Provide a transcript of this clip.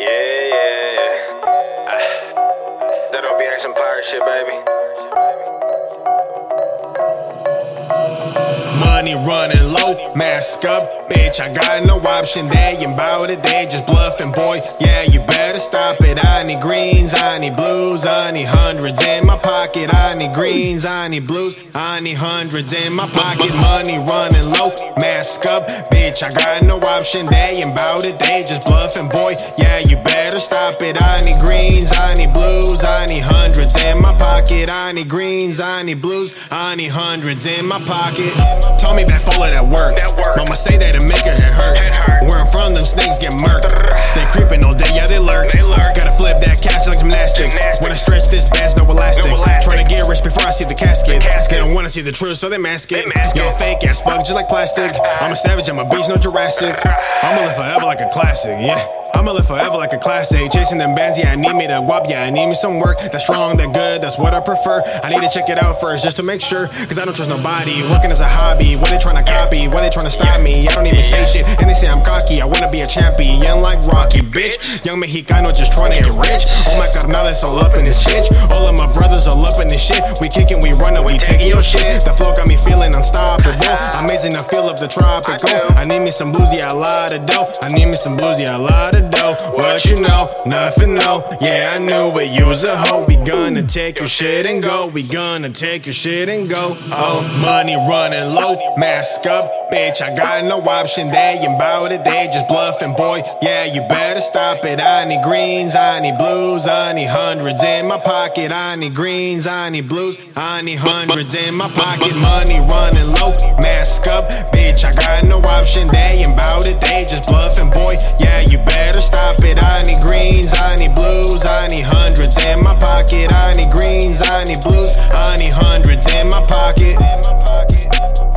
Yeah, yeah, yeah. Ah, that don't be some pirate shit, baby. Money running low, mask up, bitch. I got no option. They ain't bout it, they just bluffing, boy. Yeah, you better stop it. I need greens, I need blues, I need hundreds in my pocket. I need greens, I need blues, I need hundreds in my pocket. Money running low, mask up, bitch. I got no option. They ain't bout it, they just bluffing, boy. Yeah, you better stop it. I need greens, I need blues, I need hundreds pocket. I need greens, I need blues, I need hundreds in my pocket. Told me back full of that work. Mama say that it make her head hurt. Where I'm from, them snakes get murked. They creeping all day, yeah, they lurk. Gotta flip that cash like gymnastics. When I stretch this band's no elastic. Trying to get rich before I see the casket. They don't wanna see the truth, so they mask it. Y'all fake ass fuck just like plastic. I'm a savage, I'm a beast, no Jurassic. I'ma live forever like a classic, yeah. I'ma live forever like a classic. Chasing them bands, yeah, I need me to wop, yeah, I need me some work. That's strong, that good, that's what I prefer. I need to check it out first just to make sure, cause I don't trust nobody. Working as a hobby, what they trying to copy, what they trying to stop me. I don't even say shit, and they say I'm cocky. I wanna be a champion like Rocky, bitch. Young Mexicano just trying to get rich. Oh my carnales all up in this bitch. All of my brothers all up in this shit. We kicking, we running, we taking your shit. The flow got me feeling unstoppable. Amazing, I feel of the tropical. I need me some blues, yeah, a lot of dough. I need me some blues, yeah, a lot of dough. What you know? Nothing, no. Yeah, I knew it. You was a hoe. We gonna take your shit and go. We gonna take your shit and go. Oh. oh, money running low, mask up, bitch. I got no option. They ain't bout it. They just bluffing, boy. Yeah, you better stop it. I need greens, I need blues, I need hundreds in my pocket. I need greens, I need blues, I need hundreds in my pocket. Money running low, mask up, bitch. I got no option. They ain't bout it. They just bluffing, boy. Yeah, you better stop it. I need greens, I need blues, I need hundreds in my pocket. I need greens, I need blues, I need hundreds in my pocket.